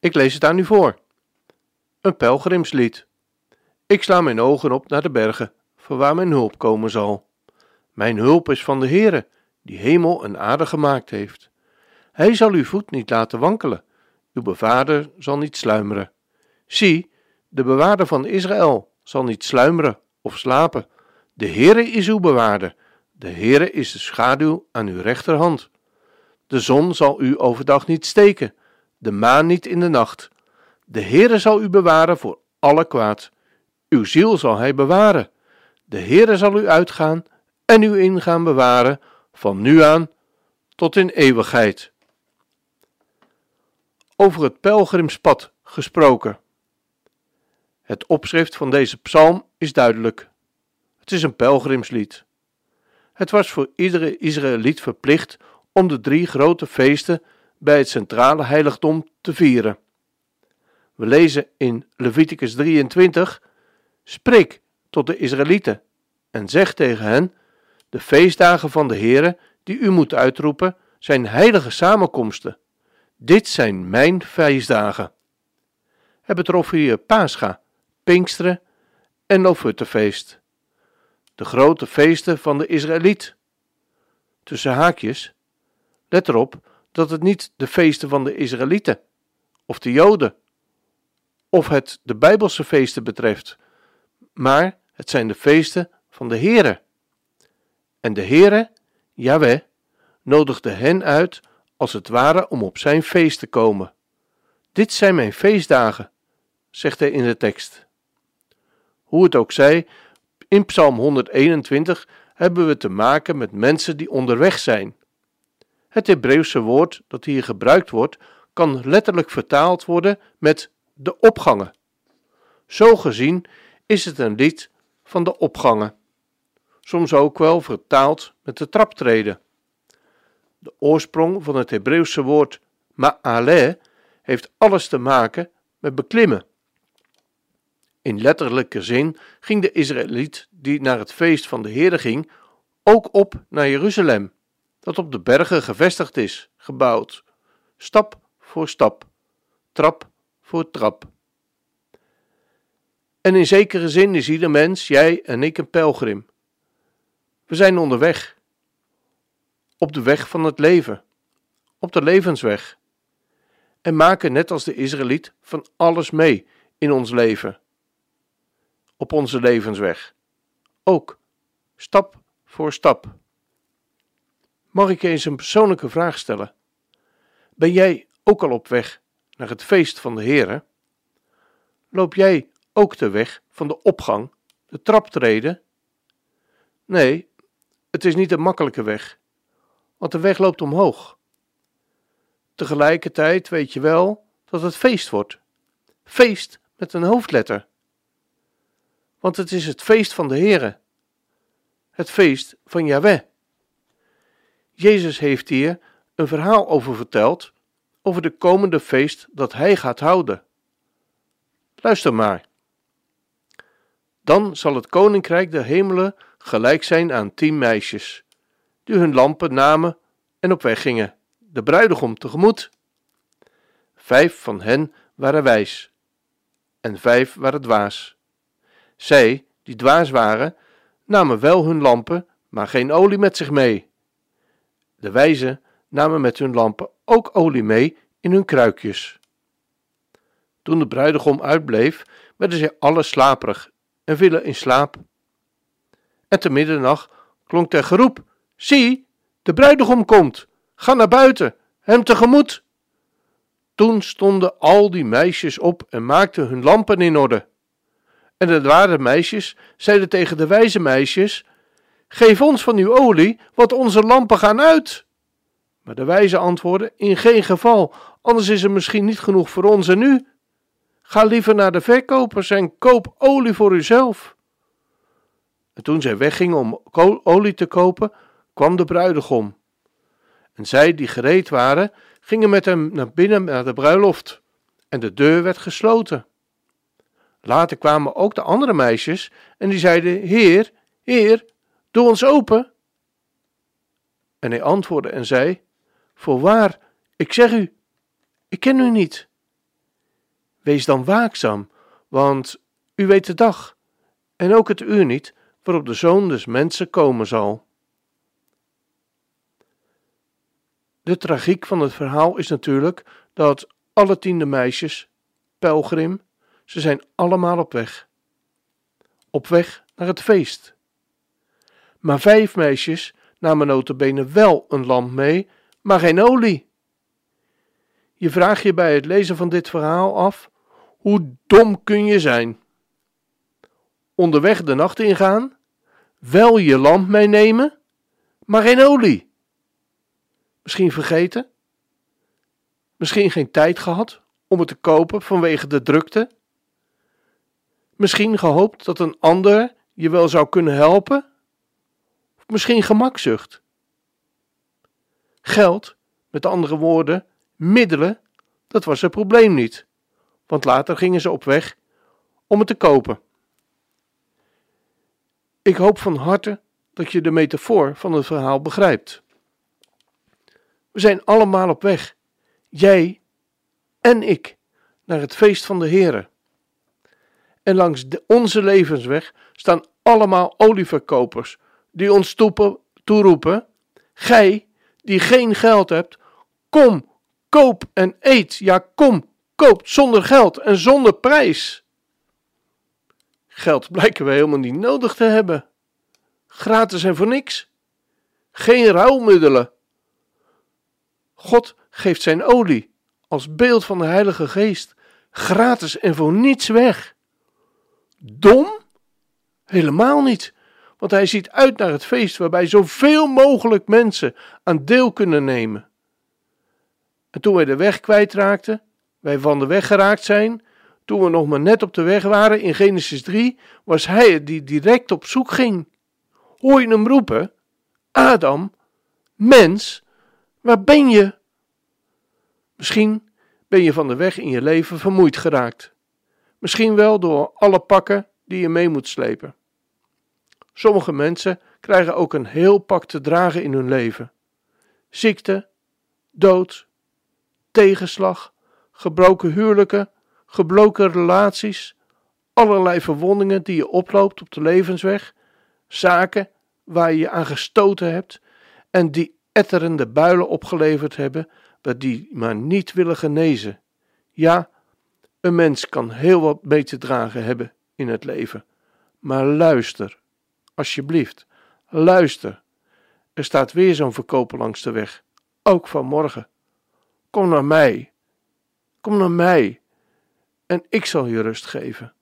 Ik lees het aan u voor. Een pelgrimslied. Ik sla mijn ogen op naar de bergen, voor waar mijn hulp komen zal. Mijn hulp is van de Heere, die hemel en aarde gemaakt heeft. Hij zal uw voet niet laten wankelen, uw bewaarder zal niet sluimeren. Zie, de bewaarder van Israël zal niet sluimeren of slapen. De Heere is uw bewaarder, de Heere is de schaduw aan uw rechterhand. De zon zal u overdag niet steken, de maan niet in de nacht. De Heere zal u bewaren voor alle kwaad. Uw ziel zal hij bewaren. De Heere zal u uitgaan en u ingaan bewaren, van nu aan tot in eeuwigheid. Over het pelgrimspad gesproken. Het opschrift van deze psalm is duidelijk. Het is een pelgrimslied. Het was voor iedere Israëliet verplicht om de drie grote feesten bij het centrale heiligdom te vieren. We lezen in Leviticus 23: Spreek tot de Israëlieten en zeg tegen hen: De feestdagen van de Heere, die u moet uitroepen, zijn heilige samenkomsten. Dit zijn mijn feestdagen. Het betrof hier Pascha, Pinksteren en Lofuttefeest. De grote feesten van de Israëliet. Tussen haakjes, let erop dat het niet de feesten van de Israëlieten of de Joden of het de Bijbelse feesten betreft, maar het zijn de feesten van de Heere. En de Heere, Yahweh, nodigde hen uit als het ware om op zijn feest te komen. Dit zijn mijn feestdagen, zegt hij in de tekst. Hoe het ook zij, in Psalm 121 hebben we te maken met mensen die onderweg zijn het Hebreeuwse woord dat hier gebruikt wordt, kan letterlijk vertaald worden met de opgangen. Zo gezien is het een lied van de opgangen, soms ook wel vertaald met de traptreden. De oorsprong van het Hebreeuwse woord ma'aleh heeft alles te maken met beklimmen. In letterlijke zin ging de Israëliet die naar het feest van de Heer ging ook op naar Jeruzalem dat op de bergen gevestigd is, gebouwd, stap voor stap, trap voor trap. En in zekere zin is ieder mens, jij en ik, een pelgrim. We zijn onderweg, op de weg van het leven, op de levensweg, en maken net als de Israëliet van alles mee in ons leven, op onze levensweg, ook stap voor stap. Mag ik je eens een persoonlijke vraag stellen? Ben jij ook al op weg naar het feest van de Heere? Loop jij ook de weg van de opgang, de traptreden? Nee, het is niet een makkelijke weg, want de weg loopt omhoog. Tegelijkertijd weet je wel dat het feest wordt. Feest met een hoofdletter. Want het is het feest van de Heere. Het feest van Yahweh. Jezus heeft hier een verhaal over verteld, over de komende feest dat hij gaat houden. Luister maar. Dan zal het koninkrijk der hemelen gelijk zijn aan tien meisjes, die hun lampen namen en op weg gingen, de bruidegom tegemoet. Vijf van hen waren wijs, en vijf waren dwaas. Zij, die dwaas waren, namen wel hun lampen, maar geen olie met zich mee. De wijzen namen met hun lampen ook olie mee in hun kruikjes. Toen de bruidegom uitbleef, werden zij alle slaperig en vielen in slaap. En te middernacht klonk er geroep: Zie, de bruidegom komt, ga naar buiten, hem tegemoet. Toen stonden al die meisjes op en maakten hun lampen in orde. En de ware meisjes zeiden tegen de wijze meisjes: Geef ons van uw olie, want onze lampen gaan uit. Maar de wijze antwoordde: In geen geval, anders is er misschien niet genoeg voor ons en u. Ga liever naar de verkopers en koop olie voor uzelf. En toen zij weggingen om olie te kopen, kwam de bruidegom. En zij die gereed waren, gingen met hem naar binnen naar de bruiloft. En de deur werd gesloten. Later kwamen ook de andere meisjes en die zeiden: Heer, Heer, doe ons open. En hij antwoordde en zei: Voorwaar, ik zeg u, ik ken u niet. Wees dan waakzaam, want u weet de dag en ook het uur niet waarop de zoon des mensen komen zal. De tragiek van het verhaal is natuurlijk dat alle tiende meisjes, pelgrim, ze zijn allemaal op weg. Op weg naar het feest. Maar vijf meisjes namen notabene wel een lamp mee, maar geen olie. Je vraagt je bij het lezen van dit verhaal af, hoe dom kun je zijn? Onderweg de nacht ingaan, wel je lamp meenemen, maar geen olie. Misschien vergeten? Misschien geen tijd gehad om het te kopen vanwege de drukte? Misschien gehoopt dat een ander je wel zou kunnen helpen? Misschien gemakzucht? Geld, met andere woorden, middelen, dat was het probleem niet, want later gingen ze op weg om het te kopen. Ik hoop van harte dat je de metafoor van het verhaal begrijpt. We zijn allemaal op weg, jij en ik, naar het feest van de Here. En langs onze levensweg staan allemaal olieverkopers die ons toepen, toeroepen: Gij die geen geld hebt, kom, koop en eet. Ja, kom, koop zonder geld en zonder prijs. Geld blijken we helemaal niet nodig te hebben. Gratis en voor niks. Geen rouwmiddelen. God geeft zijn olie als beeld van de Heilige Geest gratis en voor niets weg. Dom? Helemaal niet, want hij ziet uit naar het feest waarbij zoveel mogelijk mensen aan deel kunnen nemen. En toen wij de weg kwijtraakten, wij van de weg geraakt zijn, toen we nog maar net op de weg waren in Genesis 3, was hij het die direct op zoek ging. Hoor je hem roepen? Adam, mens, waar ben je? Misschien ben je van de weg in je leven vermoeid geraakt. Misschien wel door alle pakken die je mee moet slepen. Sommige mensen krijgen ook een heel pak te dragen in hun leven: ziekte, dood, tegenslag, gebroken huwelijken, gebroken relaties, allerlei verwondingen die je oploopt op de levensweg, zaken waar je je aan gestoten hebt en die etterende builen opgeleverd hebben, dat die maar niet willen genezen. Ja, een mens kan heel wat mee te dragen hebben in het leven. Maar luister, alsjeblieft, luister. Er staat weer zo'n verkoper langs de weg, ook vanmorgen. Kom naar mij, kom naar mij, en ik zal je rust geven.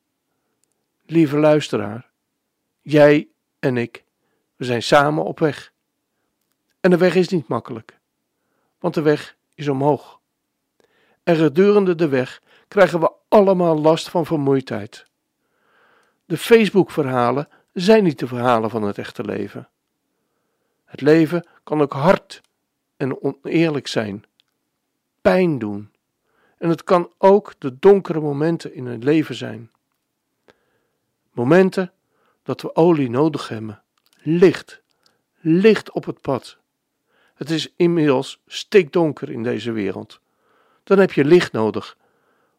Lieve luisteraar, jij en ik, we zijn samen op weg. En de weg is niet makkelijk, want de weg is omhoog. En gedurende de weg krijgen we allemaal last van vermoeidheid. De Facebook-verhalen zijn niet de verhalen van het echte leven. Het leven kan ook hard en oneerlijk zijn, pijn doen. En het kan ook de donkere momenten in het leven zijn. Momenten dat we olie nodig hebben, licht, licht op het pad. Het is inmiddels stikdonker in deze wereld. Dan heb je licht nodig,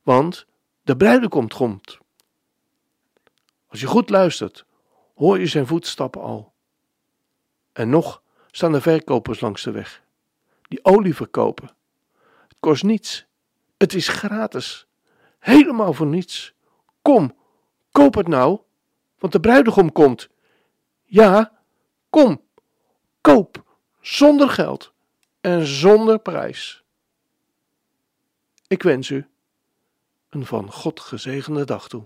want de bruidegom komt. Als je goed luistert, hoor je zijn voetstappen al. En nog staan de verkopers langs de weg, die olie verkopen. Het kost niets, het is gratis, helemaal voor niets. Kom, koop het nou, want de bruidegom komt. Ja, kom, koop, zonder geld en zonder prijs. Ik wens u een van God gezegende dag toe.